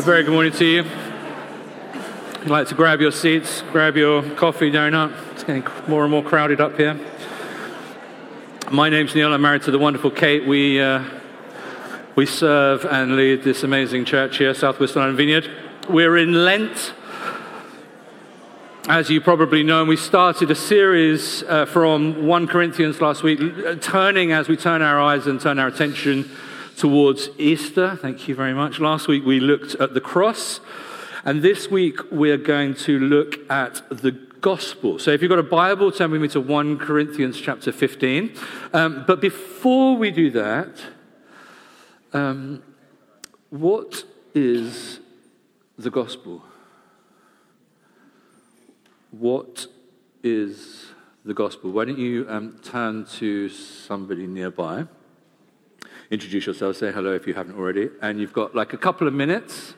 A very good morning to you. You'd like to grab your seats, grab your coffee donut. It's getting more and more crowded up here. My name's Neil. I'm married to the wonderful Kate. We, uh, we serve and lead this amazing church here, Southwest London Vineyard. We're in Lent. As you probably know, we started a series uh, from 1 Corinthians last week, turning as we turn our eyes and turn our attention towards Easter. Thank you very much. Last week we looked at the cross, and this week we're going to look at the gospel. So if you've got a Bible, turn with me to 1 Corinthians chapter 15. Um, but before we do that, um, what is the gospel? What is the gospel? Why don't you um, turn to somebody nearby? Introduce yourself, say hello if you haven't already. And you've got like a couple of minutes,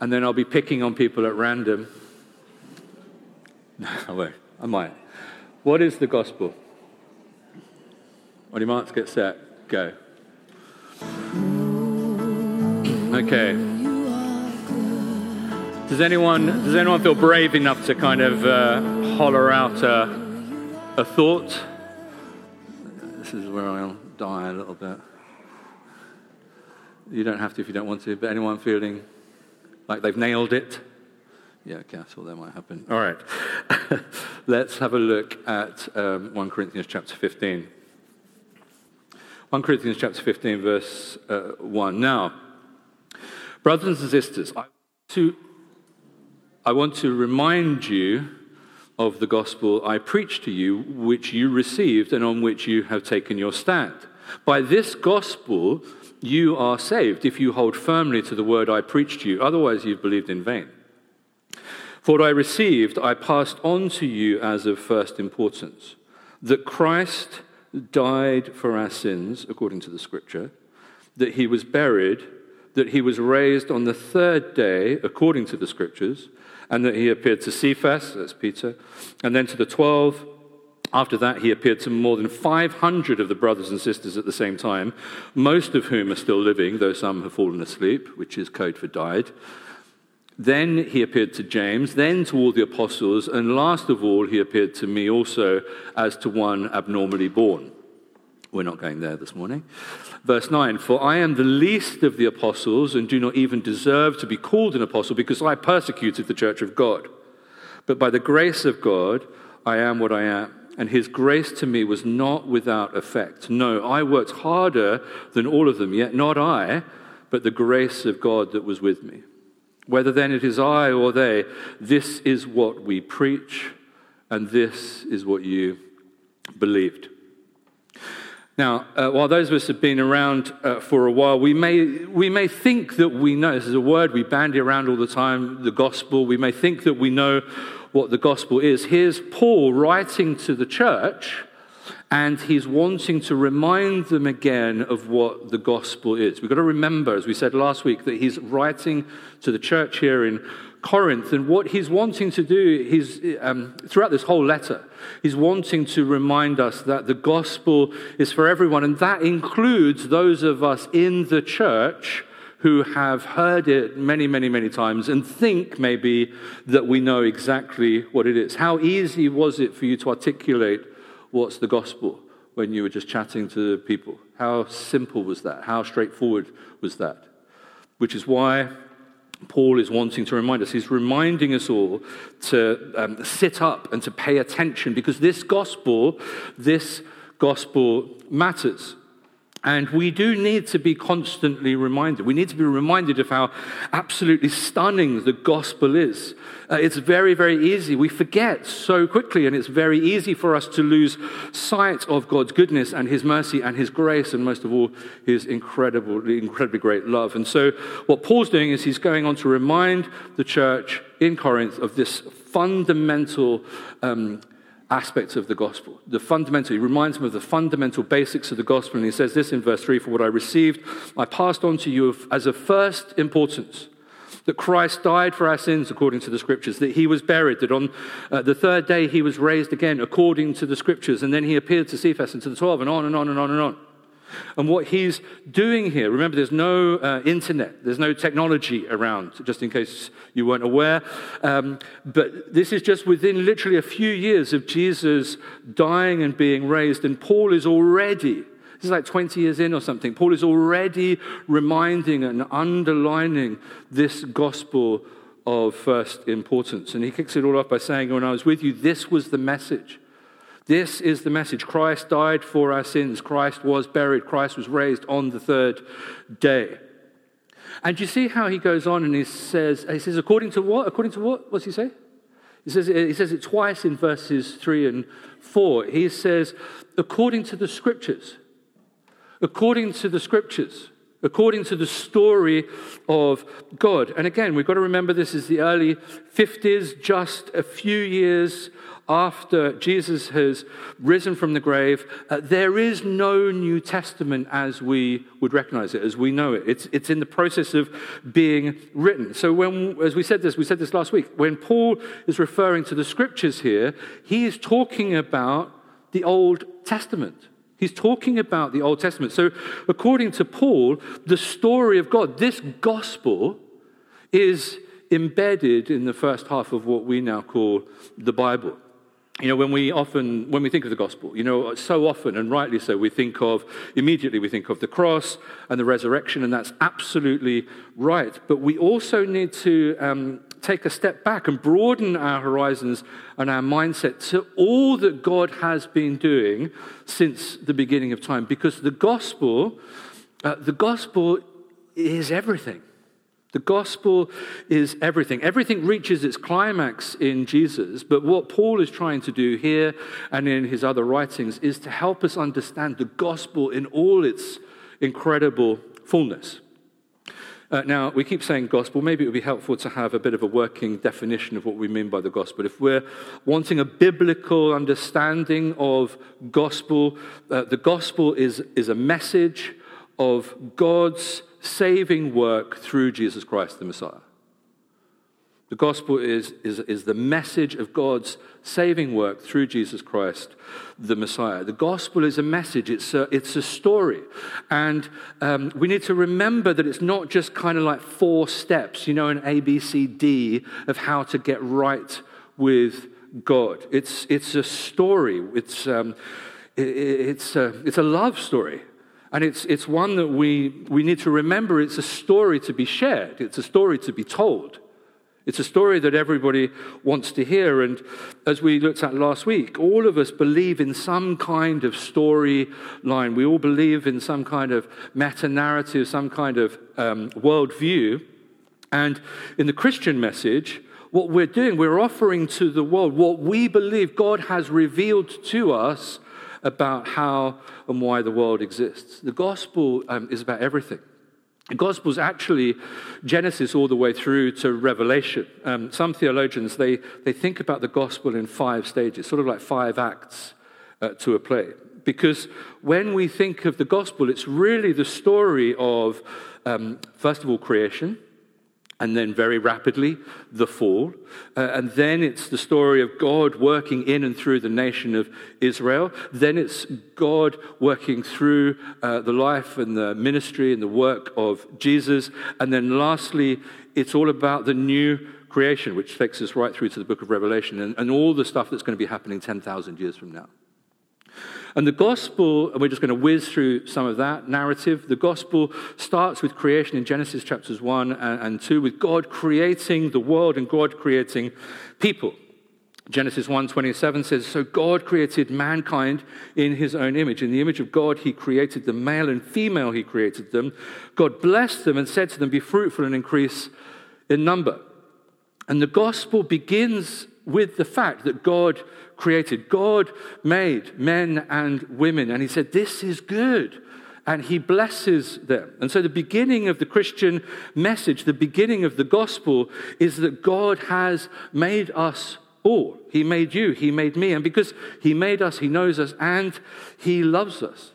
and then I'll be picking on people at random. No, I won't. I might. What is the gospel? On your marks, get set, go. Okay. Does anyone, does anyone feel brave enough to kind of uh, holler out a, a thought? This is where I'll die a little bit. You don't have to if you don't want to, but anyone feeling like they've nailed it? Yeah, okay, I thought that might happen. All right. Let's have a look at um, 1 Corinthians chapter 15. 1 Corinthians chapter 15, verse uh, 1. Now, brothers and sisters, I, to, I want to remind you of the gospel I preached to you, which you received and on which you have taken your stand. By this gospel, you are saved if you hold firmly to the word I preached to you. Otherwise, you've believed in vain. For what I received, I passed on to you as of first importance that Christ died for our sins, according to the scripture, that he was buried, that he was raised on the third day, according to the scriptures, and that he appeared to Cephas, that's Peter, and then to the twelve. After that, he appeared to more than 500 of the brothers and sisters at the same time, most of whom are still living, though some have fallen asleep, which is code for died. Then he appeared to James, then to all the apostles, and last of all, he appeared to me also as to one abnormally born. We're not going there this morning. Verse 9 For I am the least of the apostles and do not even deserve to be called an apostle because I persecuted the church of God. But by the grace of God, I am what I am and his grace to me was not without effect. No, I worked harder than all of them, yet not I, but the grace of God that was with me. Whether then it is I or they, this is what we preach, and this is what you believed. Now, uh, while those of us have been around uh, for a while, we may, we may think that we know, this is a word we bandy around all the time, the gospel. We may think that we know what the gospel is. Here's Paul writing to the church, and he's wanting to remind them again of what the gospel is. We've got to remember, as we said last week, that he's writing to the church here in Corinth, and what he's wanting to do he's, um, throughout this whole letter, he's wanting to remind us that the gospel is for everyone, and that includes those of us in the church who have heard it many, many, many times and think maybe that we know exactly what it is. How easy was it for you to articulate what's the gospel when you were just chatting to people? How simple was that? How straightforward was that? Which is why Paul is wanting to remind us. He's reminding us all to um, sit up and to pay attention because this gospel, this gospel matters. And we do need to be constantly reminded. We need to be reminded of how absolutely stunning the gospel is. Uh, it's very, very easy. We forget so quickly, and it's very easy for us to lose sight of God's goodness and His mercy and His grace, and most of all, His incredible, incredibly great love. And so, what Paul's doing is he's going on to remind the church in Corinth of this fundamental um, aspects of the gospel. The fundamental, he reminds them of the fundamental basics of the gospel, and he says this in verse 3 For what I received, I passed on to you as of first importance that Christ died for our sins according to the scriptures, that he was buried, that on uh, the third day he was raised again according to the scriptures, and then he appeared to Cephas and to the twelve, and on and on and on and on. And what he's doing here, remember, there's no uh, internet, there's no technology around, just in case you weren't aware. Um, but this is just within literally a few years of Jesus dying and being raised. And Paul is already, this is like 20 years in or something, Paul is already reminding and underlining this gospel of first importance. And he kicks it all off by saying, When I was with you, this was the message. This is the message. Christ died for our sins. Christ was buried. Christ was raised on the third day. And you see how he goes on and he says, he says, according to what? According to what? What's he say? He says, he says it twice in verses 3 and 4. He says, according to the scriptures. According to the scriptures according to the story of God. And again, we've got to remember this is the early 50s, just a few years after Jesus has risen from the grave. Uh, there is no New Testament as we would recognize it, as we know it. It's, it's in the process of being written. So, when, as we said this, we said this last week, when Paul is referring to the scriptures here, he is talking about the Old Testament. He's talking about the Old Testament. So, according to Paul, the story of God, this gospel, is embedded in the first half of what we now call the Bible. You know, when we often, when we think of the gospel, you know, so often, and rightly so, we think of, immediately we think of the cross and the resurrection, and that's absolutely right. But we also need to um, take a step back and broaden our horizons and our mindset to all that God has been doing since the beginning of time. Because the gospel, uh, the gospel is everything. The gospel is everything. Everything reaches its climax in Jesus, but what Paul is trying to do here and in his other writings is to help us understand the gospel in all its incredible fullness. Uh, now, we keep saying gospel. Maybe it would be helpful to have a bit of a working definition of what we mean by the gospel. If we're wanting a biblical understanding of gospel, uh, the gospel is, is a message of God's saving work through Jesus Christ, the Messiah. The gospel is, is, is the message of God's saving work through Jesus Christ, the Messiah. The gospel is a message, it's a, it's a story. And um, we need to remember that it's not just kind of like four steps, you know, an A, B, C, D of how to get right with God. It's, it's a story, it's, um, it, it's, a, it's a love story. And it's, it's one that we, we need to remember it's a story to be shared, it's a story to be told. It's a story that everybody wants to hear. And as we looked at last week, all of us believe in some kind of storyline. We all believe in some kind of meta narrative, some kind of um, worldview. And in the Christian message, what we're doing, we're offering to the world what we believe God has revealed to us about how and why the world exists. The gospel um, is about everything. The Gospels actually Genesis all the way through to Revelation. Um, some theologians they, they think about the gospel in five stages, sort of like five acts uh, to a play. Because when we think of the gospel, it's really the story of, um, first of all, creation, and then very rapidly, the fall. Uh, and then it's the story of God working in and through the nation of Israel. Then it's God working through uh, the life and the ministry and the work of Jesus. And then lastly, it's all about the new creation, which takes us right through to the book of Revelation and, and all the stuff that's going to be happening 10,000 years from now. And the gospel, and we're just going to whiz through some of that narrative. The gospel starts with creation in Genesis chapters 1 and 2, with God creating the world and God creating people. Genesis 1:27 says, "So God created mankind in his own image. In the image of God he created them, male and female he created them. God blessed them and said to them, be fruitful and increase in number." And the gospel begins with the fact that God created. God made men and women, and He said, This is good. And He blesses them. And so, the beginning of the Christian message, the beginning of the gospel, is that God has made us all. He made you, He made me. And because He made us, He knows us, and He loves us.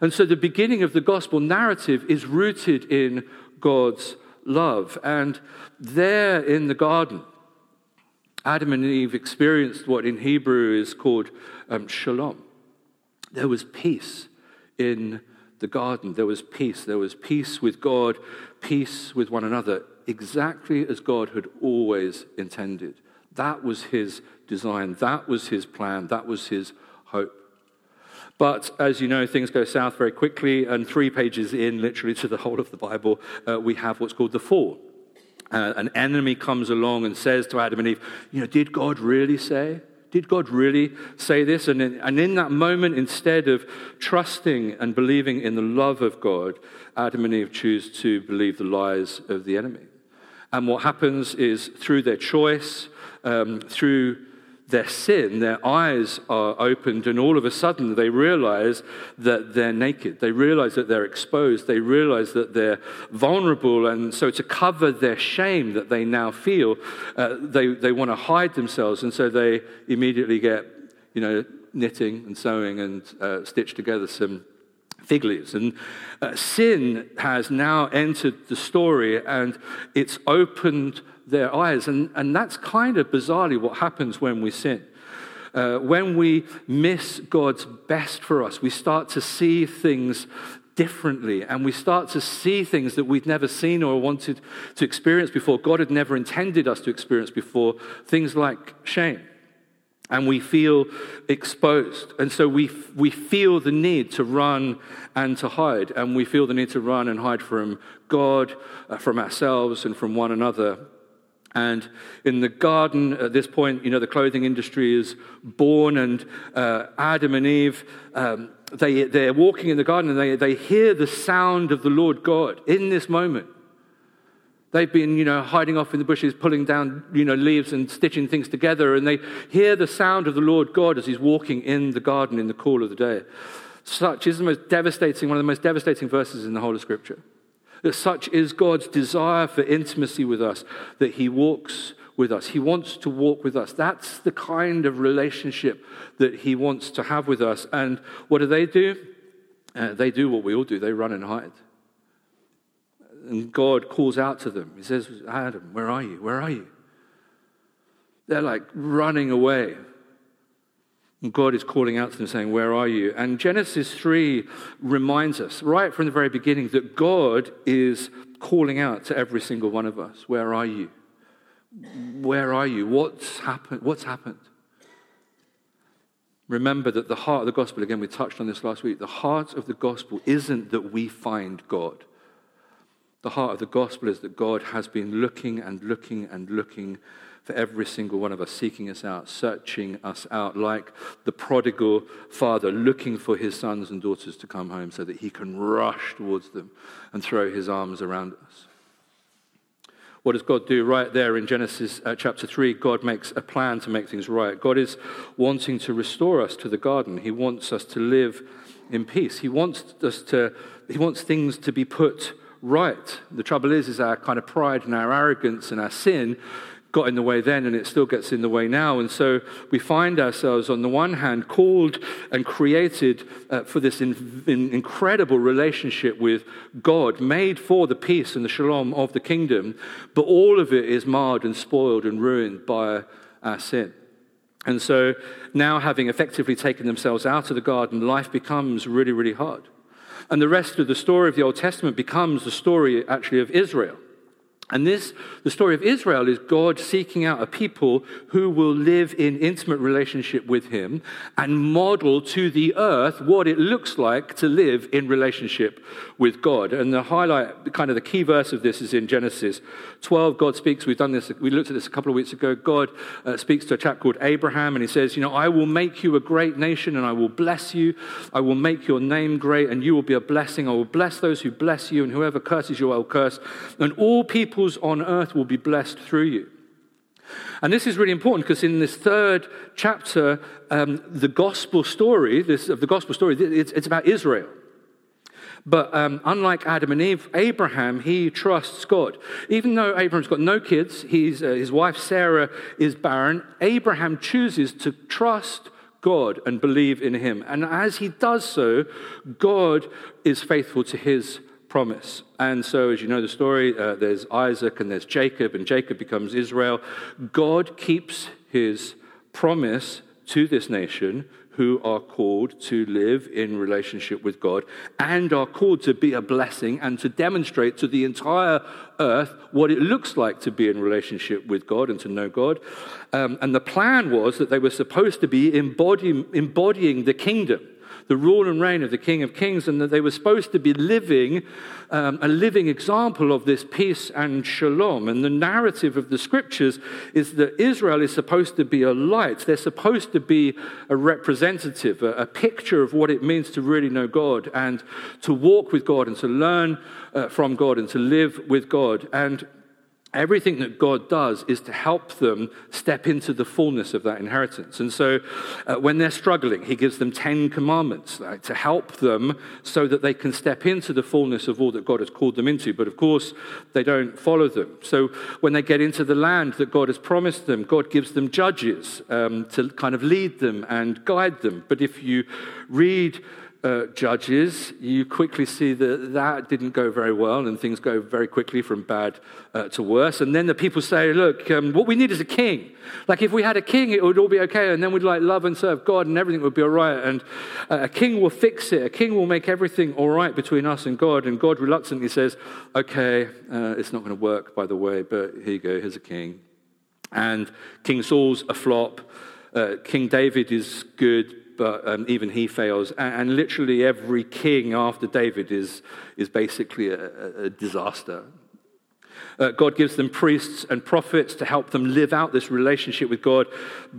And so, the beginning of the gospel narrative is rooted in God's love. And there in the garden, Adam and Eve experienced what in Hebrew is called um, shalom. There was peace in the garden, there was peace. There was peace with God, peace with one another, exactly as God had always intended. That was his design. That was his plan. That was his hope. But as you know, things go south very quickly, and three pages in, literally to the whole of the Bible, uh, we have what's called the fall. Uh, an enemy comes along and says to Adam and Eve, You know, did God really say? Did God really say this? And in, and in that moment, instead of trusting and believing in the love of God, Adam and Eve choose to believe the lies of the enemy. And what happens is through their choice, um, through their sin, their eyes are opened, and all of a sudden they realize that they're naked. They realize that they're exposed. They realize that they're vulnerable. And so, to cover their shame that they now feel, uh, they, they want to hide themselves. And so, they immediately get, you know, knitting and sewing and uh, stitch together some fig leaves. And uh, sin has now entered the story and it's opened their eyes. And, and that's kind of bizarrely what happens when we sin. Uh, when we miss God's best for us, we start to see things differently and we start to see things that we'd never seen or wanted to experience before. God had never intended us to experience before, things like shame. And we feel exposed. And so we, we feel the need to run and to hide. And we feel the need to run and hide from God, uh, from ourselves, and from one another. And in the garden, at this point, you know, the clothing industry is born, and uh, Adam and Eve, um, they, they're walking in the garden and they, they hear the sound of the Lord God in this moment. They've been, you know, hiding off in the bushes, pulling down, you know, leaves and stitching things together, and they hear the sound of the Lord God as he's walking in the garden in the cool of the day. Such is the most devastating, one of the most devastating verses in the whole of Scripture. That such is God's desire for intimacy with us, that He walks with us. He wants to walk with us. That's the kind of relationship that He wants to have with us. And what do they do? Uh, they do what we all do they run and hide. And God calls out to them. He says, Adam, where are you? Where are you? They're like running away God is calling out to them saying, Where are you? And Genesis 3 reminds us right from the very beginning that God is calling out to every single one of us, Where are you? Where are you? What's happened? What's happened? Remember that the heart of the gospel, again, we touched on this last week, the heart of the gospel isn't that we find God. The heart of the gospel is that God has been looking and looking and looking for every single one of us, seeking us out, searching us out, like the prodigal father looking for his sons and daughters to come home so that he can rush towards them and throw his arms around us. What does God do right there in Genesis uh, chapter 3? God makes a plan to make things right. God is wanting to restore us to the garden. He wants us to live in peace. He wants us to, he wants things to be put right. The trouble is, is our kind of pride and our arrogance and our sin got in the way then and it still gets in the way now. And so we find ourselves, on the one hand, called and created uh, for this in, in incredible relationship with God, made for the peace and the shalom of the kingdom, but all of it is marred and spoiled and ruined by our sin. And so now, having effectively taken themselves out of the garden, life becomes really, really hard. And the rest of the story of the Old Testament becomes the story actually of Israel. And this, the story of Israel, is God seeking out a people who will live in intimate relationship with Him and model to the earth what it looks like to live in relationship with God. And the highlight, kind of the key verse of this is in Genesis 12. God speaks, we've done this, we looked at this a couple of weeks ago. God uh, speaks to a chap called Abraham and he says, You know, I will make you a great nation and I will bless you. I will make your name great and you will be a blessing. I will bless those who bless you and whoever curses you, I will curse. And all people peoples on earth will be blessed through you. And this is really important because in this third chapter, um, the gospel story, this, of the gospel story, it's, it's about Israel. But um, unlike Adam and Eve, Abraham, he trusts God. Even though Abraham's got no kids, uh, his wife Sarah is barren, Abraham chooses to trust God and believe in him. And as he does so, God is faithful to his promise. And so, as you know the story, uh, there's Isaac and there's Jacob, and Jacob becomes Israel. God keeps his promise to this nation who are called to live in relationship with God and are called to be a blessing and to demonstrate to the entire earth what it looks like to be in relationship with God and to know God. Um, and the plan was that they were supposed to be embodying, embodying the kingdom the rule and reign of the King of Kings, and that they were supposed to be living um, a living example of this peace and shalom. And the narrative of the scriptures is that Israel is supposed to be a light. They're supposed to be a representative, a, a picture of what it means to really know God and to walk with God and to learn uh, from God and to live with God. And Everything that God does is to help them step into the fullness of that inheritance. And so uh, when they're struggling, He gives them 10 commandments like, to help them so that they can step into the fullness of all that God has called them into. But of course, they don't follow them. So when they get into the land that God has promised them, God gives them judges um, to kind of lead them and guide them. But if you read uh, judges, you quickly see that that didn't go very well, and things go very quickly from bad uh, to worse. And then the people say, "Look, um, what we need is a king. Like if we had a king, it would all be okay, and then we'd like love and serve God, and everything would be all right. And uh, a king will fix it. A king will make everything all right between us and God. And God reluctantly says, "Okay, uh, it's not going to work, by the way, but here you go. Here's a king." And King Saul's a flop. Uh, king David is good but um, even he fails. And, and, literally every king after David is, is basically a, a disaster. Uh, God gives them priests and prophets to help them live out this relationship with God,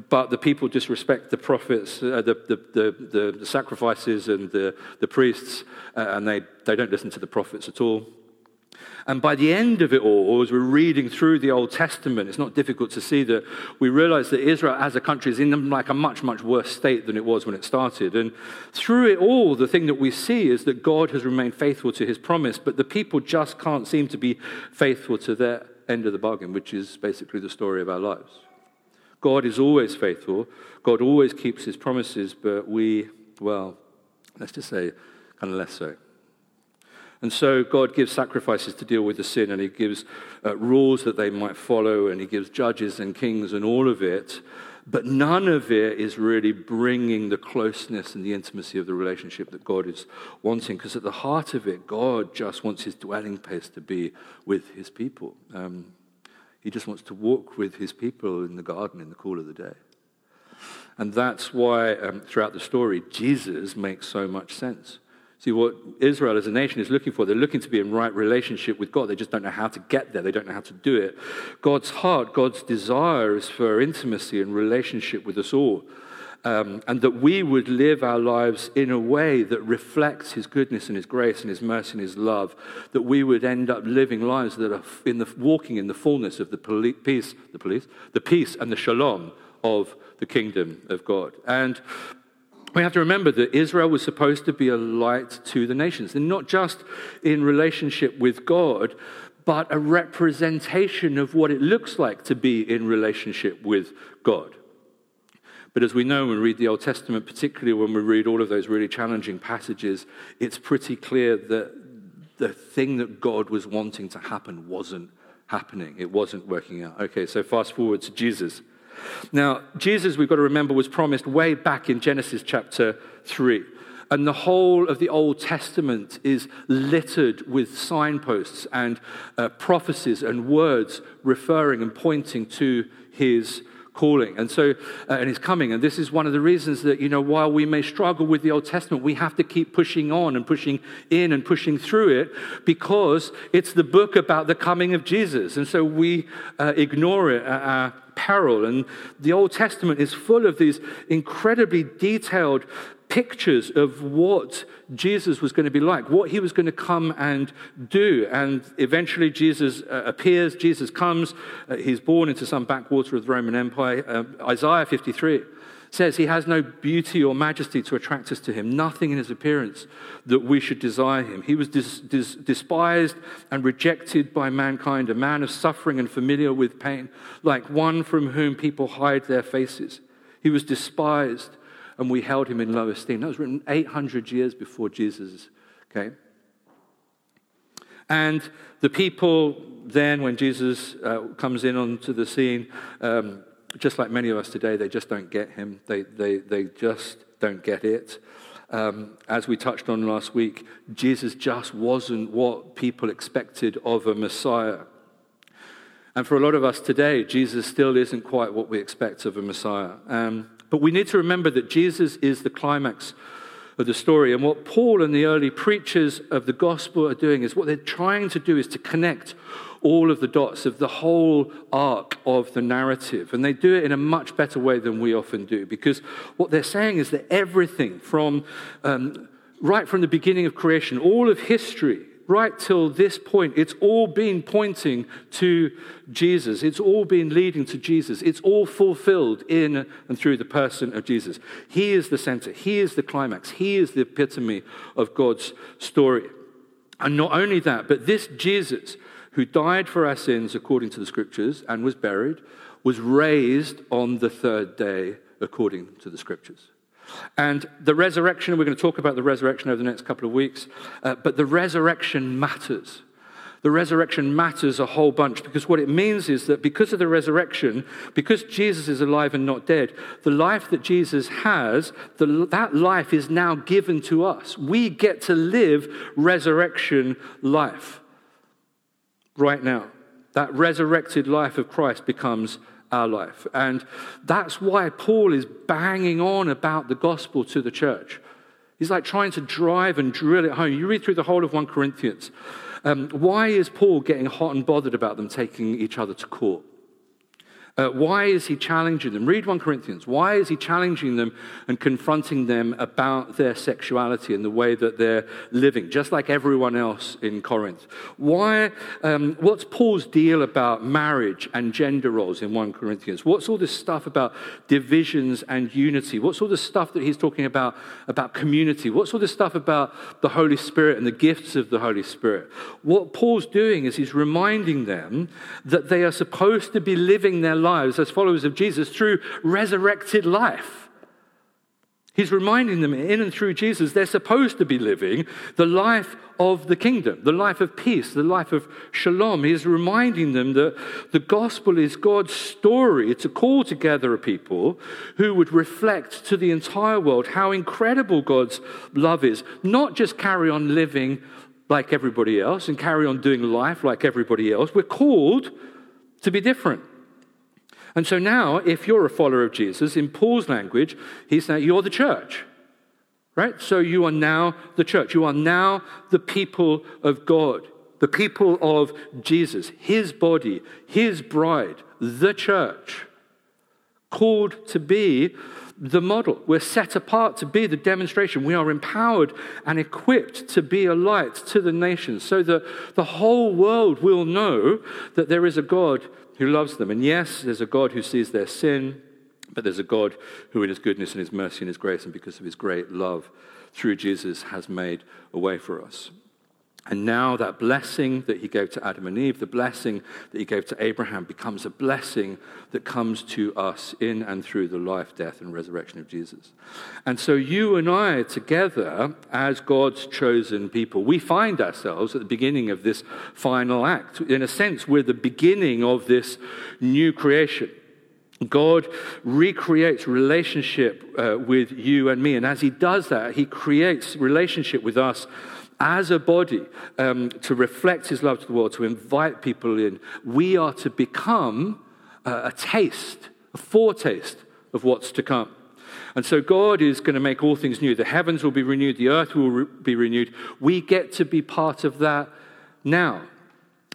but the people disrespect the prophets, uh, the, the, the, the, sacrifices, and the, the priests, uh, and they, they don't listen to the prophets at all. And by the end of it all, as we're reading through the Old Testament, it's not difficult to see that we realize that Israel as a country is in like a much, much worse state than it was when it started. And through it all, the thing that we see is that God has remained faithful to his promise, but the people just can't seem to be faithful to their end of the bargain, which is basically the story of our lives. God is always faithful. God always keeps his promises, but we, well, let's just say, kind of less so. And so God gives sacrifices to deal with the sin, and He gives uh, rules that they might follow, and He gives judges and kings and all of it. But none of it is really bringing the closeness and the intimacy of the relationship that God is wanting. Because at the heart of it, God just wants His dwelling place to be with His people. Um, he just wants to walk with His people in the garden in the cool of the day. And that's why, um, throughout the story, Jesus makes so much sense. See, what Israel as a nation is looking for, they're looking to be in right relationship with God. They just don't know how to get there, they don't know how to do it. God's heart, God's desire is for intimacy and relationship with us all. Um, and that we would live our lives in a way that reflects His goodness and His grace and His mercy and His love. That we would end up living lives that are in the, walking in the fullness of the poli- peace, the police, the peace and the shalom of the kingdom of God. And we have to remember that Israel was supposed to be a light to the nations, and not just in relationship with God, but a representation of what it looks like to be in relationship with God. But as we know when we read the Old Testament, particularly when we read all of those really challenging passages, it's pretty clear that the thing that God was wanting to happen wasn't happening. It wasn't working out. Okay, so fast forward to Jesus. Now, Jesus, we've got to remember, was promised way back in Genesis chapter 3. And the whole of the Old Testament is littered with signposts and uh, prophecies and words referring and pointing to his calling. And so uh, and his coming. And this is one of the reasons that you know while we may struggle with the old testament we have to keep pushing on and pushing in and pushing through it because it's the book about the coming of jesus. And so we uh, ignore it at our peril. And the old testament is full of these incredibly detailed pictures of what Jesus was going to be like, what he was going to come and do. And eventually, Jesus uh, appears, Jesus comes, uh, he's born into some backwater of the Roman Empire. Uh, Isaiah 53 says he has no beauty or majesty to attract us to him, nothing in his appearance that we should desire him. He was dis- dis- despised and rejected by mankind, a man of suffering and familiar with pain, like one from whom people hide their faces. He was despised and we held him in low esteem. That was written 800 years before Jesus came. And the people then, when Jesus uh, comes in onto the scene, um, just like many of us today, they just don't get him. They, they, they just don't get it. Um, as we touched on last week, Jesus just wasn't what people expected of a Messiah. And for a lot of us today, Jesus still isn't quite what we expect of a Messiah. Um, but we need to remember that Jesus is the climax of the story. And what Paul and the early preachers of the gospel are doing is what they're trying to do is to connect all of the dots of the whole arc of the narrative. And they do it in a much better way than we often do because what they're saying is that everything from um, right from the beginning of creation, all of history, right till this point, it's all been pointing to Jesus. It's all been leading to Jesus. It's all fulfilled in and through the person of Jesus. He is the center, He is the climax, He is the epitome of God's story. And not only that, but this Jesus, who died for our sins according to the scriptures and was buried, was raised on the third day according to the scriptures. And the resurrection, we're going to talk about the resurrection over the next couple of weeks, uh, but the resurrection matters. The resurrection matters a whole bunch because what it means is that because of the resurrection, because Jesus is alive and not dead, the life that Jesus has, the, that life is now given to us. We get to live resurrection life right now. That resurrected life of Christ becomes our life. And that's why Paul is banging on about the gospel to the church. He's like trying to drive and drill it home. You read through the whole of 1 Corinthians. Um, why is Paul getting hot and bothered about them taking each other to court? Uh, why is he challenging them? Read 1 Corinthians. Why is he challenging them and confronting them about their sexuality and the way that they're living, just like everyone else in Corinth? Why, um, what's Paul's deal about marriage and gender roles in 1 Corinthians? What's all this stuff about divisions and unity? What's all this stuff that he's talking about, about community? What's all this stuff about the Holy Spirit and the gifts of the Holy Spirit? What Paul's doing is he's reminding them that they are supposed to be living their lives as followers of Jesus through resurrected life. He's reminding them in and through Jesus, they're supposed to be living the life of the kingdom, the life of peace, the life of shalom. He's reminding them that the gospel is God's story to call together a people who would reflect to the entire world how incredible God's love is, not just carry on living like everybody else and carry on doing life like everybody else. We're called to be different. And so now, if you're a follower of Jesus, in Paul's language, he's saying you're the church. Right? So you are now the church. You are now the people of God, the people of Jesus, his body, his bride, the church, called to be the model. We're set apart to be the demonstration. We are empowered and equipped to be a light to the nations so that the whole world will know that there is a God who loves them. And yes, there's a God who sees their sin, but there's a God who, in his goodness and his mercy and his grace, and because of his great love through Jesus, has made a way for us. And now that blessing that he gave to Adam and Eve, the blessing that he gave to Abraham, becomes a blessing that comes to us in and through the life, death, and resurrection of Jesus. And so you and I, together, as God's chosen people, we find ourselves at the beginning of this final act. In a sense, we're the beginning of this new creation. God recreates relationship uh, with you and me. And as He does that, He creates relationship with us as a body um, to reflect his love to the world, to invite people in. We are to become a, a taste, a foretaste of what's to come. And so God is going to make all things new. The heavens will be renewed, the earth will re- be renewed. We get to be part of that now.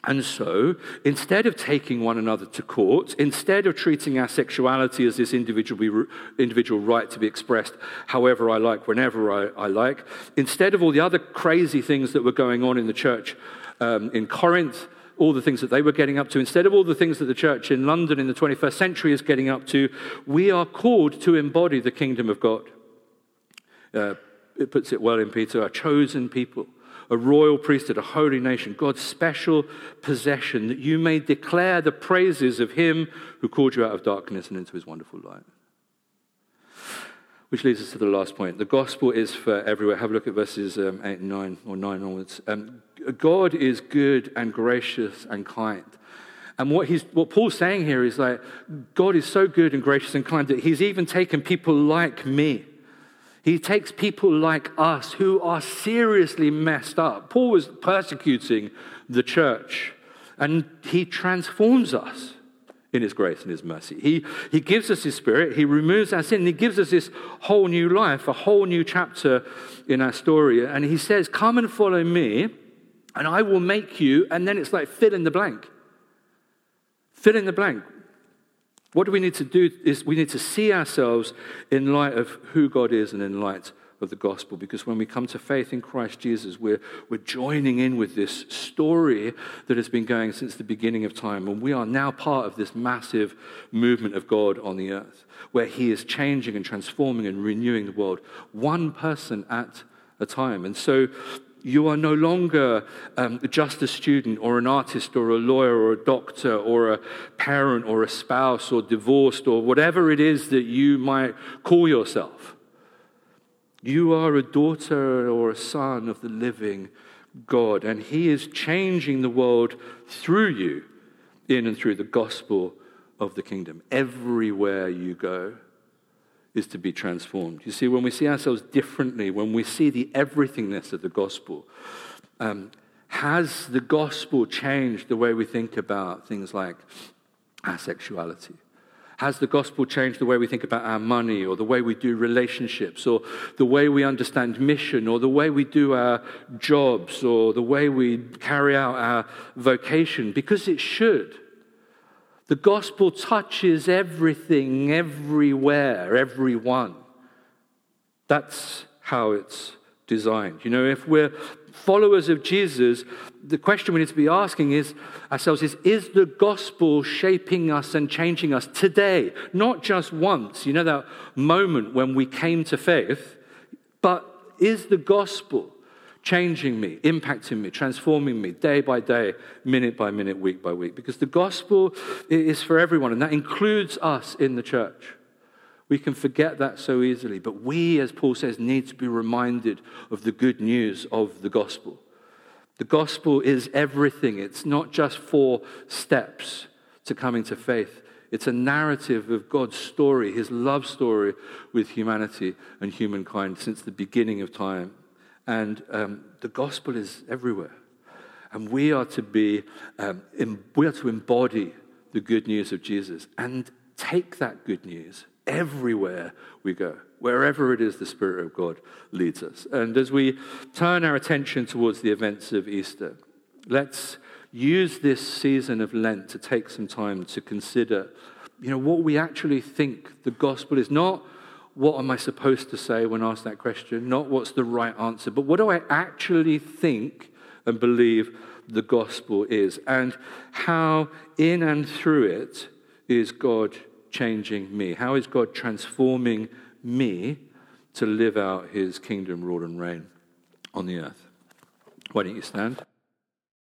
And so, instead of taking one another to court, instead of treating our sexuality as this individual, individual right to be expressed however I like, whenever I, I, like, instead of all the other crazy things that were going on in the church um, in Corinth, all the things that they were getting up to, instead of all the things that the church in London in the 21st century is getting up to, we are called to embody the kingdom of God. Uh, it puts it well in Peter, a chosen people a royal priesthood, a holy nation, God's special possession, that you may declare the praises of him who called you out of darkness and into his wonderful light. Which leads us to the last point. The gospel is for everywhere. Have a look at verses um, 8 and 9, or 9 onwards. Um, God is good and gracious and kind. And what, he's, what Paul's saying here is like, God is so good and gracious and kind that he's even taken people like me. He takes people like us who are seriously messed up. Paul was persecuting the church, and he transforms us in his grace and his mercy. He, he gives us his spirit, he removes our sin, he gives us this whole new life, a whole new chapter in our story. And he says, Come and follow me, and I will make you, and then it's like fill in the blank. Fill in the blank. What do we need to do is we need to see ourselves in light of who God is and in light of the gospel. Because when we come to faith in Christ Jesus, we're, we're joining in with this story that has been going since the beginning of time. And we are now part of this massive movement of God on the earth, where He is changing and transforming and renewing the world, one person at a time. And so you are no longer um, just a student or an artist or a lawyer or a doctor or a parent or a spouse or divorced or whatever it is that you might call yourself. You are a daughter or a son of the living God, and He is changing the world through you in and through the gospel of the kingdom. Everywhere you go, is to be transformed. You see, when we see ourselves differently, when we see the everythingness of the gospel, um, has the gospel changed the way we think about things like our sexuality? Has the gospel changed the way we think about our money or the way we do relationships or the way we understand mission or the way we do our jobs or the way we carry out our vocation? Because it should. The gospel touches everything, everywhere, everyone. That's how it's designed. You know, if we're followers of Jesus, the question we need to be asking is ourselves is is the gospel shaping us and changing us today? Not just once, you know, that moment when we came to faith, but is the gospel changing me, impacting me, transforming me day by day, minute by minute, week by week. Because the gospel is for everyone, and that includes us in the church. We can forget that so easily, but we, as Paul says, need to be reminded of the good news of the gospel. The gospel is everything, it's not just four steps to coming to faith. It's a narrative of God's story, his love story with humanity and humankind since the beginning of time. And um, the gospel is everywhere. And we are to be, um, we are to embody the good news of Jesus and take that good news everywhere we go, wherever it is the Spirit of God leads us. And as we turn our attention towards the events of Easter, let's use this season of Lent to take some time to consider, you know, what we actually think the gospel is. Not what am I supposed to say when asked that question? Not what's the right answer, but what do I actually think and believe the gospel is? And how, in and through it, is God changing me? How is God transforming me to live out his kingdom, rule, and reign on the earth? Why don't you stand?